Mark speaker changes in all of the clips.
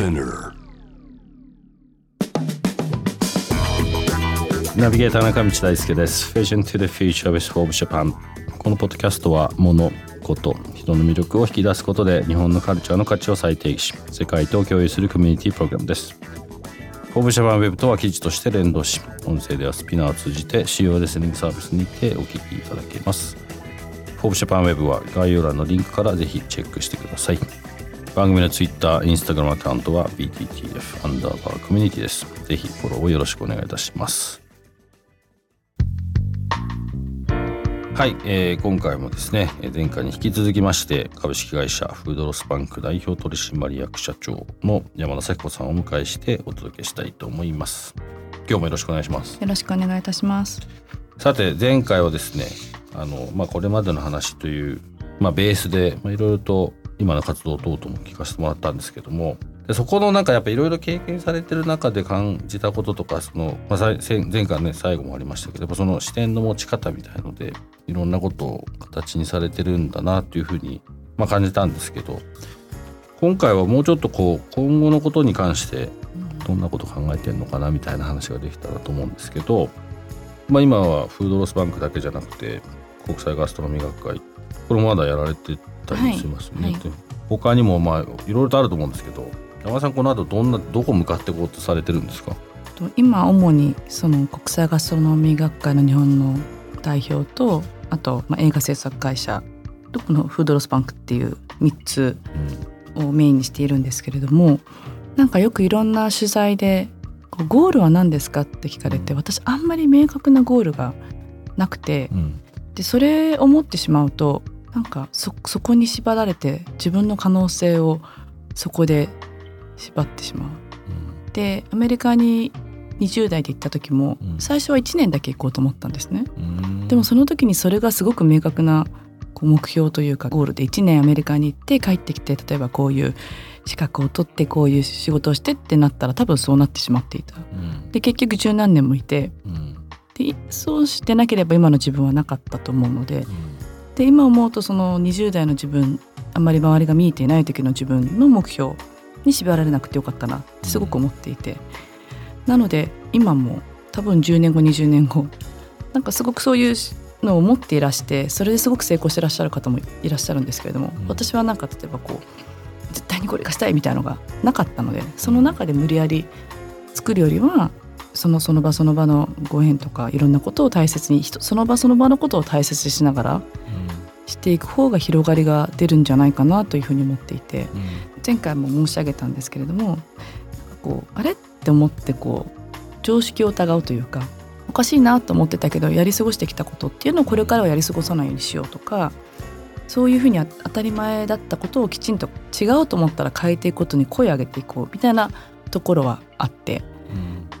Speaker 1: ナビゲーター中道大輔です。Vision to the Future with Forbes Japan このポッドキャストは物こと人の魅力を引き出すことで日本のカルチャーの価値を再定義し世界と共有するコミュニティプログラムです。 Forbes Japan Web とは記事として連動し音声ではスピナーを通じて主要リスニングサービスにてお聞きいただけます。 Forbes Japan Web は概要欄のリンクからぜひチェックしてください。番組の Twitter、Instagram アカウントは BTTF アンダーバーコミュニティです。ぜひフォローをよろしくお願いいたします。はい、えー、今回もですね前回に引き続きまして株式会社フードロスバンク代表取締役社長の山田咲子さんをお迎えしてお届けしたいと思います。今日もよろしくお願いします。
Speaker 2: よろしくお願いいたします。
Speaker 1: さて前回はですねあの、まあ、これまでの話という、まあ、ベースでいろいろと今の活動等々も聞かせてもらったんですけどもでそこのなんかやっぱいろいろ経験されてる中で感じたこととかその、まあ、前回ね最後もありましたけどその視点の持ち方みたいのでいろんなことを形にされてるんだなというふうに、まあ、感じたんですけど今回はもうちょっとこう今後のことに関してどんなこと考えてるのかなみたいな話ができたらと思うんですけど、まあ、今はフードロスバンクだけじゃなくて国際ガストロミー学会これもまだやられてたりしますね。はい。はい、他にもまあいろいろとあると思うんですけど山田さんこの後どんなどこ向かっていこうとされてるんですか？
Speaker 2: 今主にその国際ガストロノミー学会の日本の代表とあと、まあ、映画制作会社とこのフードロスバンクっていう3つをメインにしているんですけれどもなんかよくいろんな取材で「ゴールは何ですか?」って聞かれて私あんまり明確なゴールがなくて、うん、でそれを持ってしまうとなんかそそこに縛られて自分の可能性をそこで縛ってしまう。うん、でアメリカに20代で行った時も、最初は1年だけ行こうと思ったんですね。でもその時にそれがすごく明確なこう目標というかゴールで1年アメリカに行って帰ってきて例えばこういう資格を取ってこういう仕事をしてってなったら多分そうなってしまっていた。で結局十何年もいて、でそうしてなければ今の自分はなかったと思うので,、で今思うとその20代の自分あんまり周りが見えていない時の自分の目標に縛られなくてよかったなってすごく思っていて。なので今も多分10年後20年後なんかすごくそういうのを持っていらしてそれですごく成功してらっしゃる方もいらっしゃるんですけれども、うん、私はなんか例えばこう絶対にこれがしたいみたいのがなかったのでその中で無理やり作るよりはそのその場その場のご縁とかいろんなことを大切にその場その場のことを大切にしながらしていく方が広がりが出るんじゃないかなというふうに思っていて、うん、前回も申し上げたんですけれどもこうあれって思ってこう常識を疑うというかおかしいなと思ってたけどやり過ごしてきたことっていうのをこれからはやり過ごさないようにしようとかそういうふうに当たり前だったことをきちんと違うと思ったら変えていくことに声を上げていこうみたいなところはあって、うん、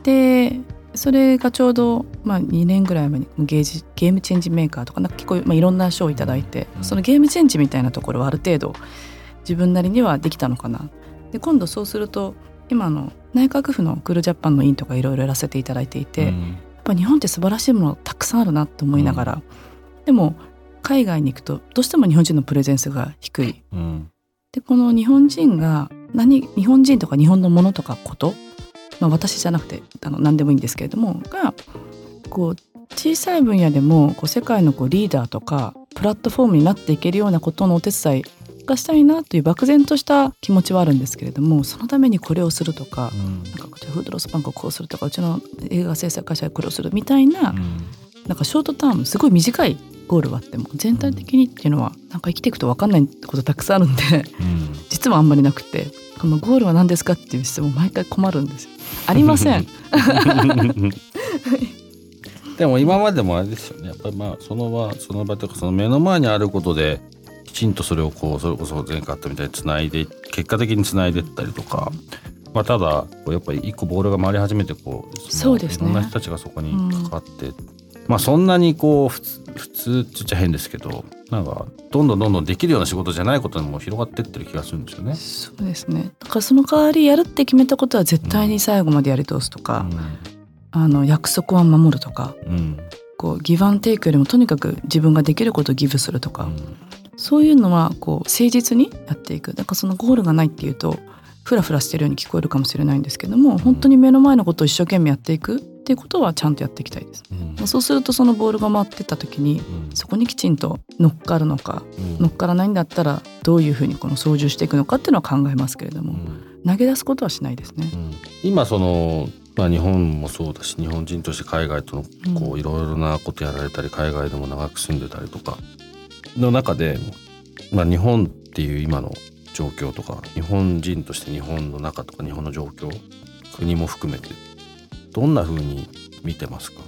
Speaker 2: でそれがちょうど、まあ、2年ぐらい前にゲージゲームチェンジメーカーとかなんか結構、まあ、いろんな賞を頂いて、うん、そのゲームチェンジみたいなところはある程度自分なりにはできたのかな。で今度そうすると今の内閣府のクールジャパンの委員とかいろいろやらせていただいていて、うん、やっぱ日本って素晴らしいものたくさんあるなと思いながら、うん、でも海外に行くとどうしても日本人のプレゼンスが低い。うん、でこの日本人が何日本人とか日本のものとかこと、まあ、私じゃなくてあの何でもいいんですけれどもがこう小さい分野でもこう世界のこうリーダーとかプラットフォームになっていけるようなことのお手伝いがしたいなという漠然とした気持ちはあるんですけれどもそのためにこれをするとか,、なんかフードロスバンクをこうするとかうちの映画制作会社でこれをするみたいな,、なんかショートタームすごい短いゴールはあっても全体的にっていうのはなんか生きていくと分かんないことたくさんあるんで、実はあんまりなくてこのゴールは何ですかっていう質問毎回困るんですよ。ありません。
Speaker 1: でも今までもあれですよねやっぱりまあその場その場というかその目の前にあることできちんとそれをこうそれこそ前回あったみたいにつないで結果的につないでったりとか、まあ、ただやっぱり一個ボールが回り始めてこう
Speaker 2: そうですね
Speaker 1: いろんな人たちがそこに関わって、まあそんなにこう普通普通って言っちゃ変ですけどなんかどんどんどんどんできるような仕事じゃないことにも広がってってる気がするんですよね。
Speaker 2: そうですね。だからその代わりやるって決めたことは絶対に最後までやり通すとか、あの約束は守るとか
Speaker 1: うん。うん
Speaker 2: こうギブアンテイクよりもとにかく自分ができることをギブするとか、
Speaker 1: うん。
Speaker 2: そういうのはこう誠実にやっていく。だからそのゴールがないっていうとフラフラしてるように聞こえるかもしれないんですけども本当に目の前のことを一生懸命やっていくっていうことはちゃんとやっていきたいです。
Speaker 1: うん。
Speaker 2: まあそうするとそのボールが回ってった時に
Speaker 1: うん。
Speaker 2: そこにきちんと乗っかるのか
Speaker 1: うん。
Speaker 2: 乗っからないんだったらどういうふうにこの操縦していくのかっていうのは考えますけれども
Speaker 1: うん。
Speaker 2: 投げ出すことはしないですね。
Speaker 1: うん。今その、まあ、日本もそうだし日本人として海外とのこ
Speaker 2: う
Speaker 1: ういろいろなことやられたり海外でも長く住んでたりとかの中で、まあ、日本っていう今の状況とか日本人として日本の中とか日本の状況国も含めてどんな風に見てますか？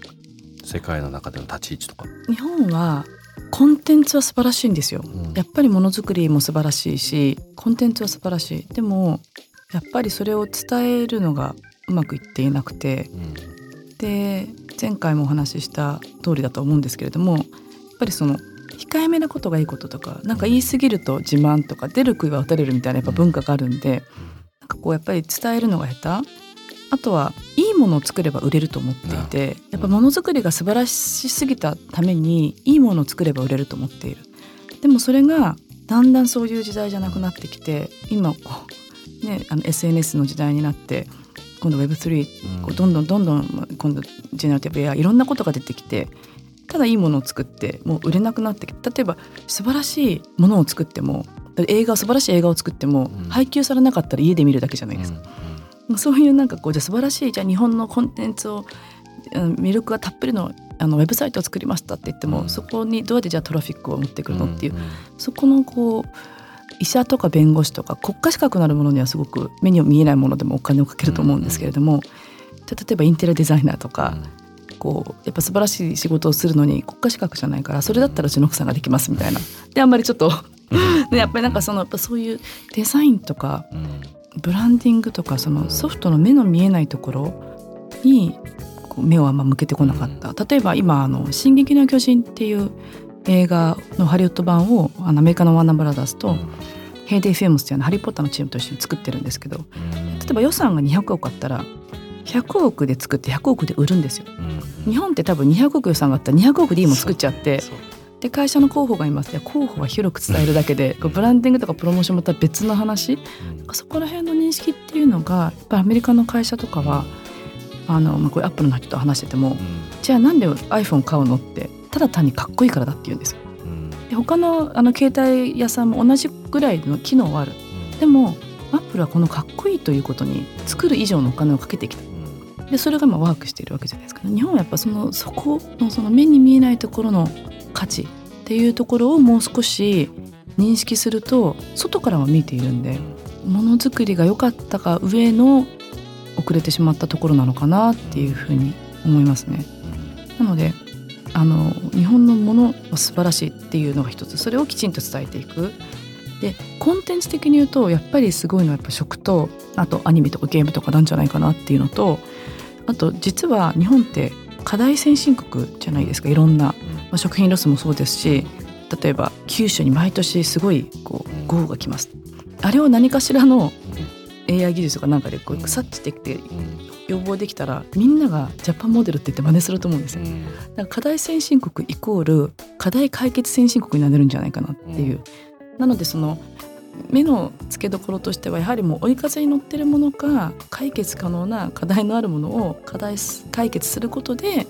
Speaker 1: 世界の中での立ち位置とか。
Speaker 2: 日本はコンテンツは素晴らしいんですよ。
Speaker 1: うん。
Speaker 2: やっぱりものづくりも素晴らしいしコンテンツは素晴らしい。でもやっぱりそれを伝えるのがうまくいっていなくて。
Speaker 1: うん。
Speaker 2: で前回もお話しした通りだと思うんですけれどもやっぱりその控えめなことがいいこととかなんか言い過ぎると自慢とか出る杭は打たれるみたいなやっぱ文化があるんでなんかこうやっぱり伝えるのが下手。あとはものを作れば売れると思っていてやっぱものづくりが素晴らしすぎたためにいいものを作れば売れると思っている。でもそれがだんだんそういう時代じゃなくなってきて今こう、ね、あの SNS の時代になって今度 Web3 こうどん。どんどんどんまあ今度ジェネラティブ AI いろんなことが出てきてただいいものを作ってもう売れなくなってきて例えば素晴らしいものを作っても映画素晴らしい映画を作っても
Speaker 1: うん。
Speaker 2: 配給されなかったら家で見るだけじゃないですか。そういうなんかこうじゃあ素晴らしいじゃあ日本のコンテンツをうん魅力がたっぷりのあのウェブサイトを作りましたって言っても、
Speaker 1: うん。
Speaker 2: そこにどうやってじゃあトラフィックを持ってくるのっていう、
Speaker 1: んん
Speaker 2: そこのこう医者とか弁護士とか国家資格のあるものにはすごく目に見えないものでもお金をかけると思うんですけれども、じゃあ例えばインテリアデザイナーとか、こうやっぱ素晴らしい仕事をするのに国家資格じゃないからそれだったらうちの奥さんができますみたいな。であんまりちょっとでやっぱりなんかそのやっぱそういうデザインとか
Speaker 1: うん
Speaker 2: ブランディングとかそのソフトの目の見えないところに目をあんま向けてこなかった、例えば今あの「進撃の巨人」っていう映画のハリウッド版をあのアメリカのワーナーブラザーズと、ヘイデイ・フィルムスっていうあのハリー・ポッターのチームと一緒に作ってるんですけど例えば予算が200億あったら100億で作って100億で売るんですよ。日本って多分200億予算があったら200億でいいもの作っちゃってで会社の候補がいます。いや候補は広く伝えるだけでブランディングとかプロモーションまた別の話そこら辺の認識っていうのがやっぱアメリカの会社とかはあの、まあ、これアップルの人と話しててもじゃあなんで iPhone 買うのってただ単にかっこいいからだって言うんですよ。で他のあの携帯屋さんも同じぐらいの機能はある。でもアップルはこのかっこいいということに作る以上のお金をかけてきた。でそれが今ワークしているわけじゃないですか。日本はやっぱそのそこのその目に見えないところの価値っていうところをもう少し認識すると外からは見えているんでものづくりが良かったが上の遅れてしまったところなのかなっていうふうに思いますね。なのであの日本のものは素晴らしいっていうのが一つそれをきちんと伝えていく。でコンテンツ的に言うとやっぱりすごいのはやっぱ食とあとアニメとかゲームとかなんじゃないかなっていうのとあと実は日本って課題先進国じゃないですかいろんな、まあ、食品ロスもそうですし例えば九州に毎年すごいこう豪雨が来ますあれを何かしらの AI 技術とかなんかでこう察知できて予防できたらみんながジャパンモデルって言って真似すると思うんですよ。だから課題先進国イコール課題解決先進国になれるんじゃないかなっていう。なのでその目の付けどころとしてはやはりもう追い風に乗ってるものか解決可能な課題のあるものを課題解決することで、まあ、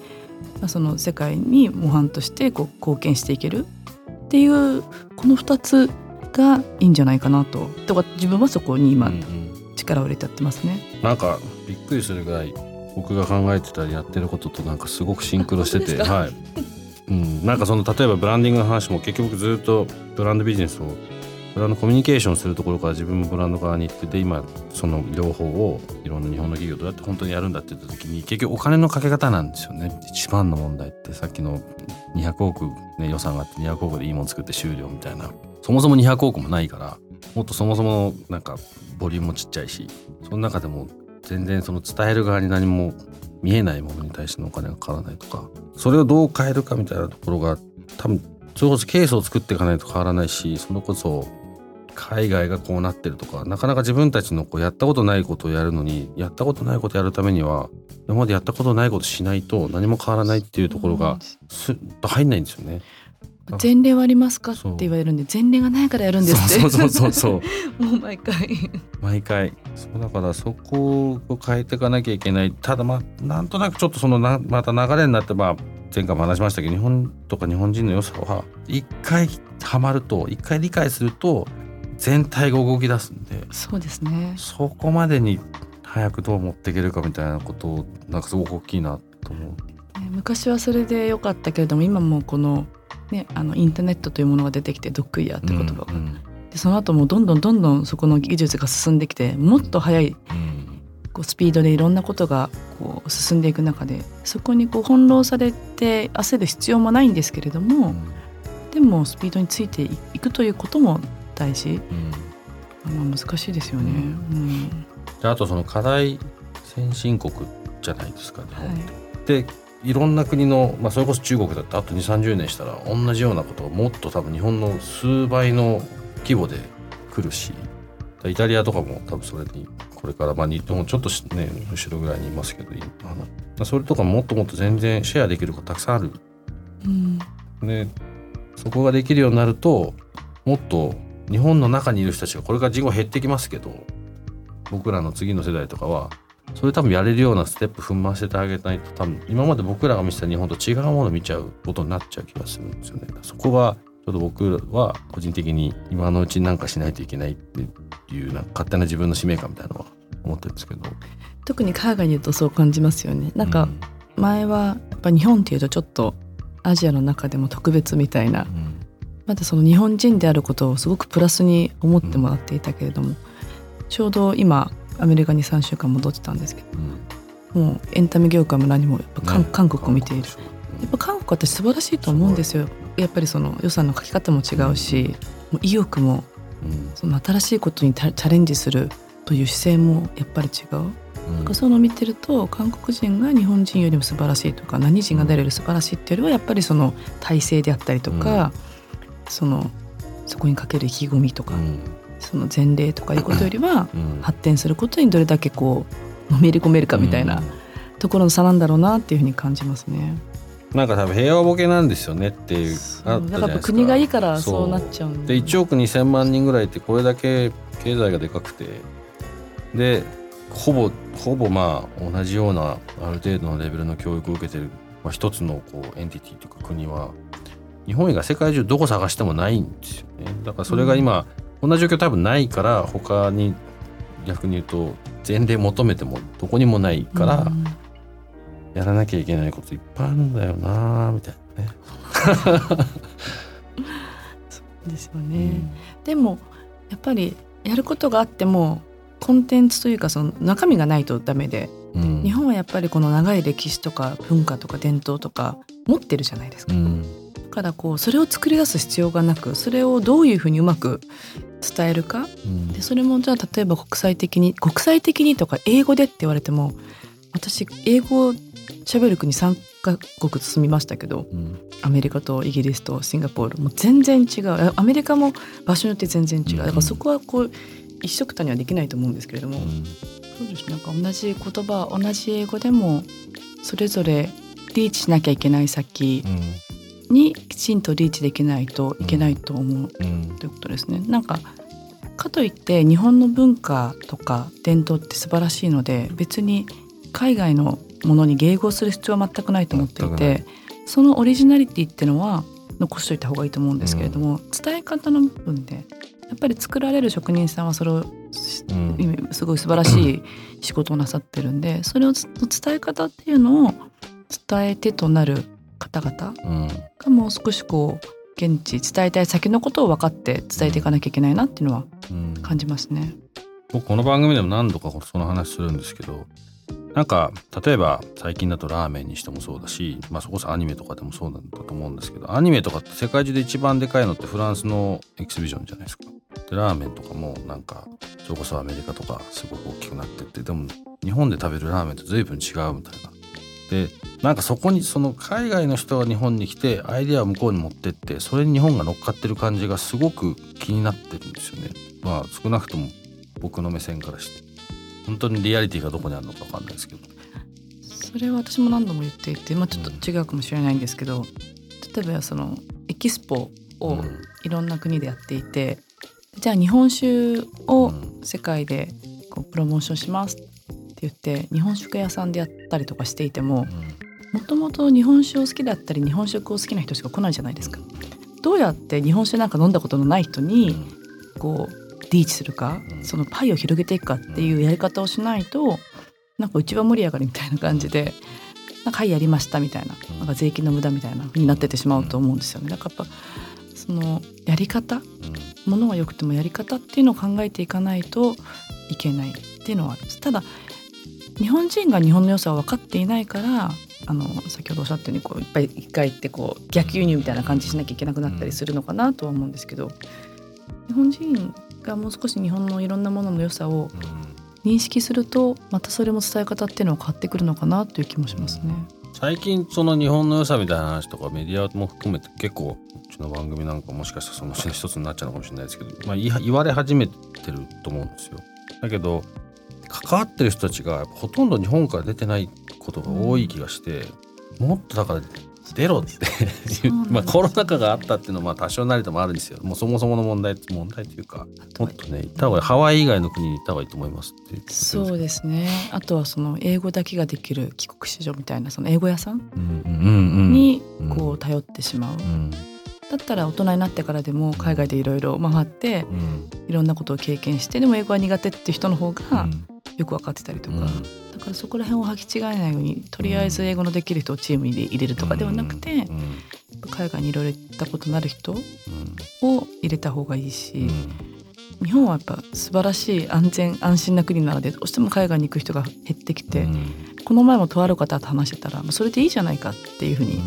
Speaker 2: その世界に模範としてこう貢献していける。っていうこの2つがいいんじゃないかなと。とか自分はそこに今力を入れてやってますね。
Speaker 1: なんかびっくりするぐらい僕が考えてたりやってることとなんかすごくシンクロしてて。はい、うん、なんかその例えばブランディングの話も結局ずっとブランドビジネスをブランドコミュニケーションするところから自分もブランド側に行ってで今その両方をいろんな日本の企業どうやって本当にやるんだって言った時に結局お金のかけ方なんですよね。一番の問題ってさっきの200億、ね、予算があって200億でいいもの作って終了みたいな。そもそも200億もないからもっとそもそもなんかボリュームもちっちゃいしその中でも全然その伝える側に何も見えないものに対してのお金がかからないとかそれをどう変えるかみたいなところが多分それこそケースを作っていかないと変わらないしそれこそ海外がこうなってるとかなかなか自分たちのこうやったことないことをやるのにやったことないことやるためには今までやったことないことしないと何も変わらないっていうところがす。っと入んないんですよね。
Speaker 2: 前例はありますか？って言われるんで前例がないからやるんです。って
Speaker 1: そうそうそうそう。
Speaker 2: もう毎回。
Speaker 1: 毎回。そうだからそこを変えていかなきゃいけない。ただまあなんとなくちょっとそのなまた流れになってまあ前回も話しましたけど日本とか日本人の良さは一回ハマると一回理解すると全体が動き出すんで
Speaker 2: そうですね。
Speaker 1: そこまでに早くどう持っていけるかみたいなことをなんかすごく大きいなと思う。
Speaker 2: 昔はそれで良かったけれども今もこの,、ね、あのインターネットというものが出てきてドッグイヤーって言葉が、
Speaker 1: うんうん。
Speaker 2: でその後もどんどんどんどんそこの技術が進んできてもっと速い
Speaker 1: うん。
Speaker 2: こうスピードでいろんなことがこう進んでいく中でそこにこう翻弄されて焦る必要もないんですけれども、でもスピードについていくということも大事、
Speaker 1: うん。
Speaker 2: まあ、難しいですよね。
Speaker 1: う
Speaker 2: うん。
Speaker 1: であとその課題先進国じゃないですか日本
Speaker 2: は
Speaker 1: って。
Speaker 2: い。
Speaker 1: でいろんな国の、まあ、それこそ中国だってあと2 3 0年したら同じようなことがもっと多分日本の数倍の規模で来るしイタリアとかも多分それにこれからまあ日本ちょっとしね後ろぐらいにいますけどあのそれとかもっともっと全然シェアできることたくさんある。
Speaker 2: うん。
Speaker 1: でそこができるようになるともっと日本の中にいる人たちがこれから人口減ってきますけど僕らの次の世代とかはそれ多分やれるようなステップ踏ませてあげないと多分今まで僕らが見てた日本と違うものを見ちゃうことになっちゃう気がするんですよね。そこがちょっと僕は個人的に今のうちになんかしないといけないっていうなんか勝手な自分の使命感みたいなのは思ってるんですけど。
Speaker 2: 特に海外にいるとそう感じますよね。なんか前はやっぱ日本っていうとちょっとアジアの中でも特別みたいな
Speaker 1: うん
Speaker 2: まだその日本人であることをすごくプラスに思ってもらっていたけれども、ちょうど今アメリカに3週間戻ってたんですけど
Speaker 1: うん。
Speaker 2: もうエンタメ業界も何もやっぱ韓,、
Speaker 1: ね。
Speaker 2: 韓国を見ている。やっぱ韓国は私素晴らしいと思うんですよ。やっぱりその予算の書き方も違うし、もう意欲も
Speaker 1: うん。
Speaker 2: その新しいことにチャレンジするという姿勢もやっぱり違う、
Speaker 1: うん。
Speaker 2: なんかそういうのを見てると韓国人が日本人よりも素晴らしいとか何人が出れる素晴らしいっていうよりはやっぱりその体制であったりとか、そのそこにかける意気込みとか、
Speaker 1: うん。
Speaker 2: その前例とかいうことよりは
Speaker 1: うん。
Speaker 2: 発展することにどれだけこうのめり込めるかみたいなところの差なんだろうなっていうふうに感じますね。
Speaker 1: なんか多分平和ボケなんですよねっていうあったじゃ
Speaker 2: 国がいいから
Speaker 1: そう。
Speaker 2: なっちゃうん
Speaker 1: で1億2,000万人ぐらいってこれだけ経済がでかくてでほぼほぼまあ同じようなある程度のレベルの教育を受けてる、まあ、一つのこうエンティティというか国は日本以外世界中どこ探してもないんですよね。だからそれが今、こん。な状況多分ないから他に逆に言うと前例求めてもどこにもないから、
Speaker 2: うん。
Speaker 1: やらなきゃいけないこといっぱいあるんだよなみたいなね。
Speaker 2: ですよね、でもやっぱりやることがあってもコンテンツというかその中身がないとダメで、
Speaker 1: うん。
Speaker 2: 日本はやっぱりこの長い歴史とか文化とか伝統とか持ってるじゃないですか、
Speaker 1: うん。
Speaker 2: だからこうそれを作り出す必要がなくそれをどういうふうにうまく伝えるか。
Speaker 1: うん。
Speaker 2: でそれもじゃあ例えば国際的に国際的にとか英語でって言われても私英語を喋る国3カ国住みましたけど
Speaker 1: うん。
Speaker 2: アメリカとイギリスとシンガポールもう全然違う。あアメリカも場所によって全然違う。だからそこはこう一緒くたにはできないと思うんですけれども、そうですなんか同じ言葉同じ英語でもそれぞれリーチしなきゃいけない先にきちんとリーチできないといけないと思う。
Speaker 1: うん。
Speaker 2: ということですね。なんかかといって日本の文化とか伝統って素晴らしいので別に海外のものに迎合する必要は全くないと思っていてそのオリジナリティっていうのは残しといた方がいいと思うんですけれども、伝え方の部分でやっぱり作られる職人さんはそれをし
Speaker 1: うん。
Speaker 2: すごい素晴らしい仕事をなさってるんでそれをつ伝え方っていうのを伝え手となる方々
Speaker 1: うん
Speaker 2: がもう少しこう現地伝えたい先のことを分かって伝えていかなきゃいけないなっていうのは
Speaker 1: うん
Speaker 2: 感じますね。
Speaker 1: 僕この番組でも何度かその話するんですけどなんか例えば最近だとラーメンにしてもそうだし、まあ、そこそアニメとかでもそうなんだと思うんですけどアニメとかって世界中で一番でかいのってフランスのエキシビジョンじゃないですか。でラーメンとかもなんかそれこそアメリカとかすごく大きくなってってでも日本で食べるラーメンと随分違うみたいな。でなんかそこにその海外の人が日本に来てアイデアを向こうに持ってってそれに日本が乗っかってる感じがすごく気になってるんですよね。まあ少なくとも僕の目線からして。本当にリアリティがどこにあるのか分かんないですけど。
Speaker 2: それは私も何度も言っていて、まあ、ちょっと違うかもしれないんですけど、例えばそのエキスポをいろんな国でやっていて、じゃあ日本酒を世界でこうプロモーションしますって言って日本食屋さんでやったりとかしていてももともと日本酒を好きだったり日本食を好きな人しか来ないじゃないですか。どうやって日本酒なんか飲んだことのない人にこうリーチするか、そのパイを広げていくかっていうやり方をしないとなんかうちは盛り上がりみたいな感じで。なんかはいやりましたみたいななんか税金の無駄みたいな風になっててしまうと思うんですよね。だからやっぱそのやり方ものは良くてもやり方っていうのを考えていかないといけないっていうのはあるんです。ただ日本人が日本の良さを分かっていないからあの先ほどおっしゃったようにこういっぱい一回行ってこう逆輸入みたいな感じしなきゃいけなくなったりするのかなとは思うんですけど日本人がもう少し日本のいろんなものの良さを認識するとまたそれも伝え方っていうのは変わってくるのかなという気もしますね。
Speaker 1: 最近その日本の良さみたいな話とかメディアも含めて結構うちの番組なんかもしかしたらその 一つになっちゃうのかもしれないですけど、まあ、言われ始めてると思うんですよ。だけど関わってる人たちがほとんど日本から出てないことが多い気がして、もっとだから出ろって。まあコロナ禍があったっていうのはまあ多少なりともあるんですよもうそもそもの問題問題というかもっとね行った方がハワイ以外の国に行った方がいいと思いますって。
Speaker 2: そうですね。あとはその英語だけができる帰国子女みたいなその英語屋さん？にこう頼ってしまう。だったら大人になってからでも海外でいろいろ回っていろんなことを経験してでも英語は苦手っていう人の方がよく分かってたりとか、だからそこら辺を履き違えないようにとりあえず英語のできる人をチームに入れるとかではなくて、海外にいろいろ行ったことのある人を入れた方がいいし、日本はやっぱ素晴らしい安全安心な国なのでどうしても海外に行く人が減ってきて、この前もとある方と話してたらそれでいいじゃないかっていうふうに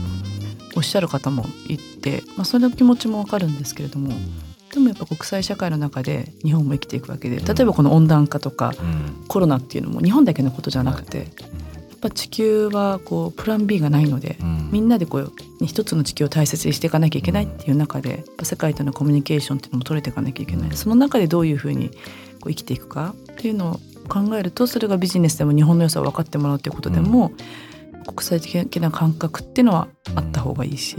Speaker 2: おっしゃる方もいて、まあ、それの気持ちもわかるんですけれども。でもやっぱ国際社会の中で日本も生きていくわけで例えばこの温暖化とかコロナっていうのも日本だけのことじゃなくて、やっぱ地球はこうプラン B がないので、みんなでこう一つの地球を大切にしていかなきゃいけないっていう中で世界とのコミュニケーションっていうのも取れていかなきゃいけない、その中でどういうふうにこう生きていくかっていうのを考えるとそれがビジネスでも日本の良さを分かってもらうということでも、国際的な感覚っていうのはあった方がいいし。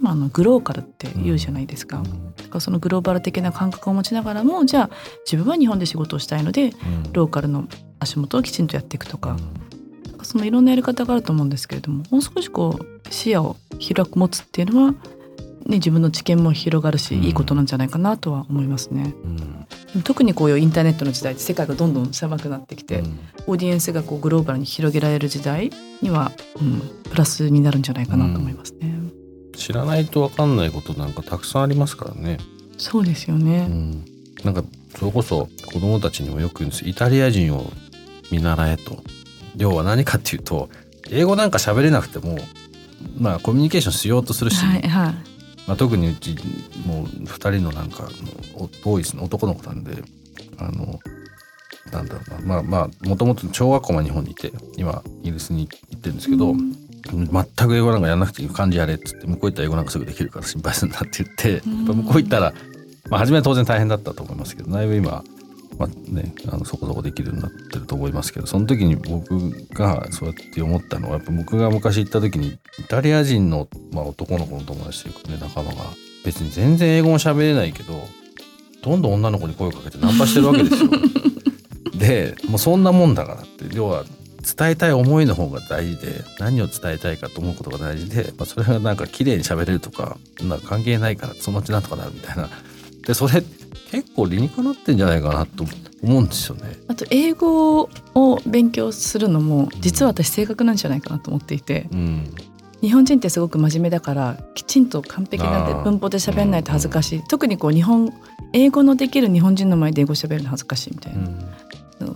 Speaker 2: 今あのグローカルって言うじゃないですか,、だからそのグローバル的な感覚を持ちながらもじゃあ自分は日本で仕事をしたいので、ローカルの足元をきちんとやっていくとか,、そのいろんなやり方があると思うんですけれどももう少しこう視野を広く持つっていうのは、ね、自分の知見も広がるし、いいことなんじゃないかなとは思いますね。特にこういうインターネットの時代世界がどんどん狭くなってきて、オーディエンスがこうグローバルに広げられる時代には、うん、プラスになるんじゃないかなと思いますね。
Speaker 1: 知らないと分かんないことなんかたくさんありますからね。
Speaker 2: そうですよね。う
Speaker 1: ん、なんかそれこそ子供たちにもよく言うんですイタリア人を見習えと。要は何かっていうと英語なんか喋れなくてもまあコミュニケーションしようとするし、はいはい、まあ、特にうちもう2人のなんかのボーイスの男の子なんであのなんだろうなまあまあもともと小学校まで日本にいて今イギリスに行ってるんですけど、うん全く英語なんかやらなくていい漢字やれっつって向こう行ったら英語なんかすぐできるから心配するなって言ってやっぱ向こう行ったら、まあ、初めは当然大変だったと思いますけどだいぶ今、まあね、あのそこそこできるようになってると思いますけどその時に僕がそうやって思ったのはやっぱ僕が昔行った時にイタリア人の、まあ、男の子の友達というかね仲間が別に全然英語も喋れないけどどんどん女の子に声をかけてナンパしてるわけですよ。でもうそんなもんだからって要は伝えたい思いの方が大事で何を伝えたいかと思うことが大事で、まあ、それがなんか綺麗に喋れるとかなんか関係ないからそのうちなんとかなるみたいな。でそれ結構理にかなってんじゃないかなと思うんですよね。
Speaker 2: あと英語を勉強するのも実は私性格なんじゃないかなと思っていて、うん、日本人ってすごく真面目だからきちんと完璧な文法で喋んないと恥ずかしい、特にこう日本英語のできる日本人の前で英語喋るの恥ずかしいみたいな。うん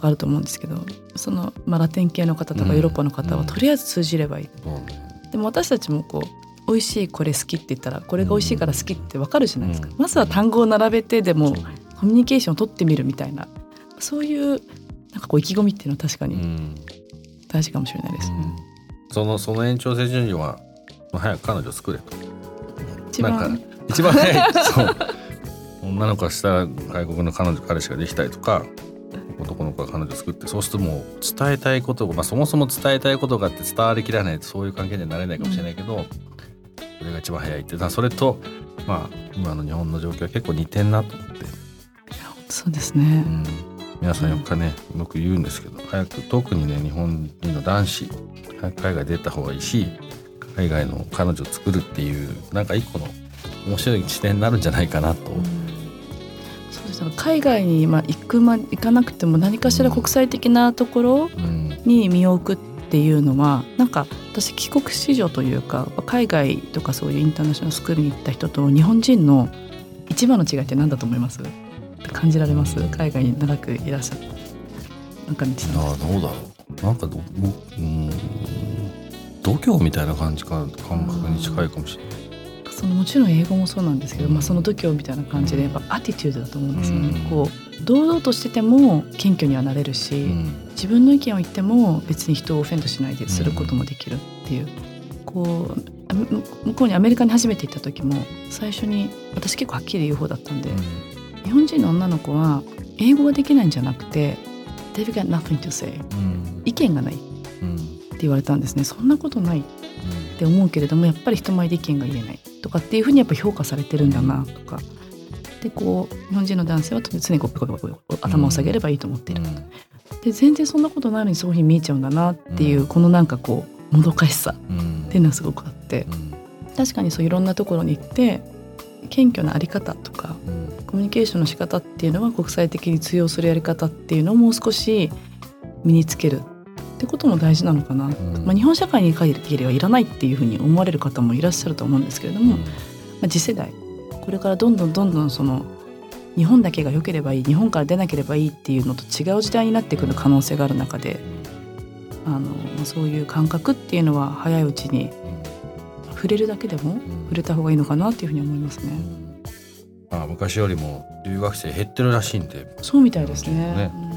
Speaker 2: かると思うんですけどその、まあ、ラテン系の方とかヨーロッパの方はとりあえず通じればいい、でも私たちもこう美味しいこれ好きって言ったらこれが美味しいから好きってわかるじゃないですか、
Speaker 1: うん。
Speaker 2: まずは単語を並べてでもコミュニケーションを取ってみるみたいなそういうなんかこう意気込みっていうのは確かに
Speaker 1: うん。
Speaker 2: 大事かもしれないですね。
Speaker 1: そのその延長線上にはまあ早く彼女作れと。
Speaker 2: 一
Speaker 1: なん
Speaker 2: 番
Speaker 1: か一番早いそう。女の子がしたら外国の彼女彼氏ができたりとか男の子が彼女作ってそうするともう伝えたいことが、まあ、そもそも伝えたいことがあって伝わりきらないとそういう関係にはなれないかもしれないけど、それが一番早いってそれとまあ今の日本の状況は結構似てんなと思って、
Speaker 2: そうですね
Speaker 1: う。ん、皆さんよくねよく言うんですけど早く特にね日本人の男子早く海外出た方がいいし海外の彼女を作るっていうなんか一個の面白い視点になるんじゃないかなと。
Speaker 2: そうですね海外にまあ行くま行かなくても何かしら国際的なところ
Speaker 1: うん。
Speaker 2: に身を置くっていうのはなんか私帰国子女というか海外とかそういうインターナショナルスクールに行った人と日本人の一番の違いって何だと思います？感じられます？海外に長くいらっしゃったなんか
Speaker 1: あどうだろう。なんかどうん。度胸みたいな感じか感覚に近いかもしれない。
Speaker 2: そのもちろん英語もそうなんですけど、
Speaker 1: うん。
Speaker 2: まあ、その度胸みたいな感じでやっぱアティチュードだと思うんですよね。
Speaker 1: うん
Speaker 2: こう堂々としてても謙虚にはなれるし、
Speaker 1: うん。
Speaker 2: 自分の意見を言っても別に人をオフェンドしないですることもできるっていう、こう向こうにアメリカに初めて行った時も最初に私結構はっきり言う方だったんで、日本人の女の子は英語ができないんじゃなくて「They've got nothing to say
Speaker 1: うん」
Speaker 2: 意見がない。っ
Speaker 1: うん。
Speaker 2: て言われたんですね。そんなことないって思うけれどもやっぱり人前で意見が言えないとかっていうふうにやっぱ評価されてるんだなとか。でこう日本人の男性は常にこうペコペコ頭を下げればいいと思っている、で全然そんなことないのにそういうふうに見えちゃうんだなっていう、
Speaker 1: うん。
Speaker 2: このなんかこうもどかしさ
Speaker 1: うん。
Speaker 2: っていうのはすごくあって。
Speaker 1: うん。
Speaker 2: 確かにそういろんなところに行って謙虚なあり方とか
Speaker 1: うん。
Speaker 2: コミュニケーションの仕方っていうのは国際的に通用するやり方っていうのをもう少し身につけるってことも大事なのかな、
Speaker 1: ん。
Speaker 2: まあ、日本社会に限りはいらないっていうふうに思われる方もいらっしゃると思うんですけれども、まあ、次世代。これからどんどんどんどんその日本だけが良ければいい日本から出なければいいっていうのと違う時代になってくる可能性がある中であのまあそういう感覚っていうのは早いうちに触れるだけでも触れた方がいいのかなっていうふうに思いますね。
Speaker 1: まあ昔よりも留学生減ってるらしいんで。
Speaker 2: そうみたいですね。
Speaker 1: ね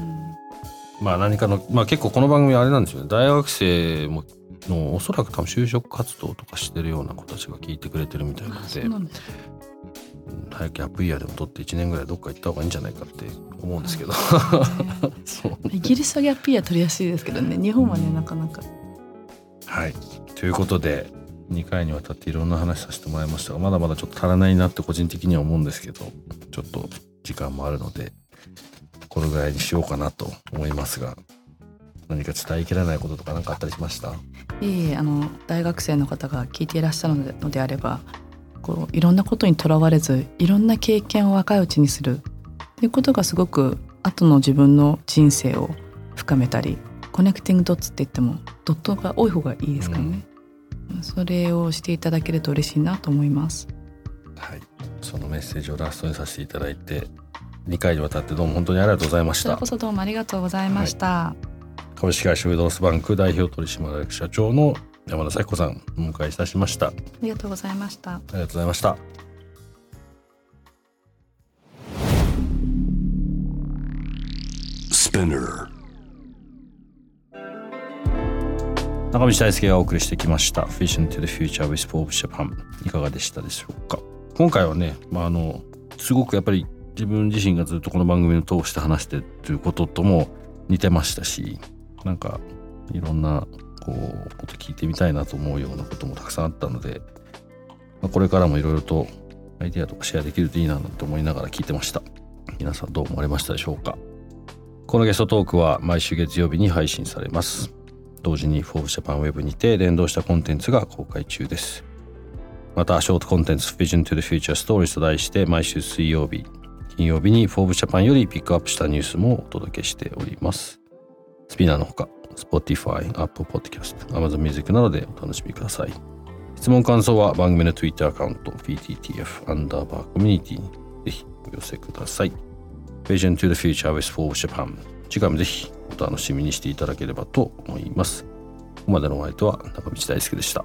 Speaker 1: まあ何かの、まあ、結構この番組あれなんですよね。大学生ものおそらく多分就職活動とかしてるような子たちが聞いてくれてるみたい
Speaker 2: うん
Speaker 1: なので早くギャップイヤーでも取って1年ぐらいどっか行った方がいいんじゃないかって思うんですけど。そう。
Speaker 2: イギリスはギャップイヤー取りやすいですけどね。日本はねなかなか。
Speaker 1: はい。ということで2回にわたっていろんな話させてもらいましたがまだまだちょっと足らないなって個人的には思うんですけどちょっと時間もあるのでこれぐらいにしようかなと思いますが何か伝えきれないこととか何かあったりしました？
Speaker 2: いえいえあの大学生の方が聞いていらっしゃるのであればこういろんなことにとらわれずいろんな経験を若いうちにする。っていうことがすごく後の自分の人生を深めたり connecting dots って言ってもドットが多い方がいいですからね、それをしていただけると嬉しいなと思います。
Speaker 1: はい。そのメッセージをラストにさせていただいて2回にわたってどうも本当にありがとうございました。
Speaker 2: こそどうもありがとうございました、
Speaker 1: 株式会社フードロスバンク代表取締役社長の山田咲子さんお迎えいたしました。あ
Speaker 2: ありがとうございました。
Speaker 1: りがとうございました。中道大輔がお送りしてきました「Vision to the Future with Forbes Japan」いかがでしたでしょうか。今回はね、まあ、あのすごくやっぱり自分自身がずっとこの番組を通して話してということとも似てましたしなんかいろんなこうこと聞いてみたいなと思うようなこともたくさんあったので、まあ、これからもいろいろとアイデアとかシェアできるといいななんて思いながら聞いてました。皆さんどう思われましたでしょうか。このゲストトークは毎週月曜日に配信されます。同時に Forbes Japan Web にて連動したコンテンツが公開中です。またショートコンテンツ Vision to the Future Stories と題して毎週水曜日金曜日に Forbes Japan よりピックアップしたニュースもお届けしております。スピナーのほか Spotify、Apple Podcast、Amazon Music などでお楽しみください。質問感想は番組の Twitter アカウント PTTF アンダーバーコミュニティにぜひお寄せください。Vision to the Future with Forbes Japan 次回もぜひお楽しみにしていただければと思います。ここまでのお相手は中道大輔でした。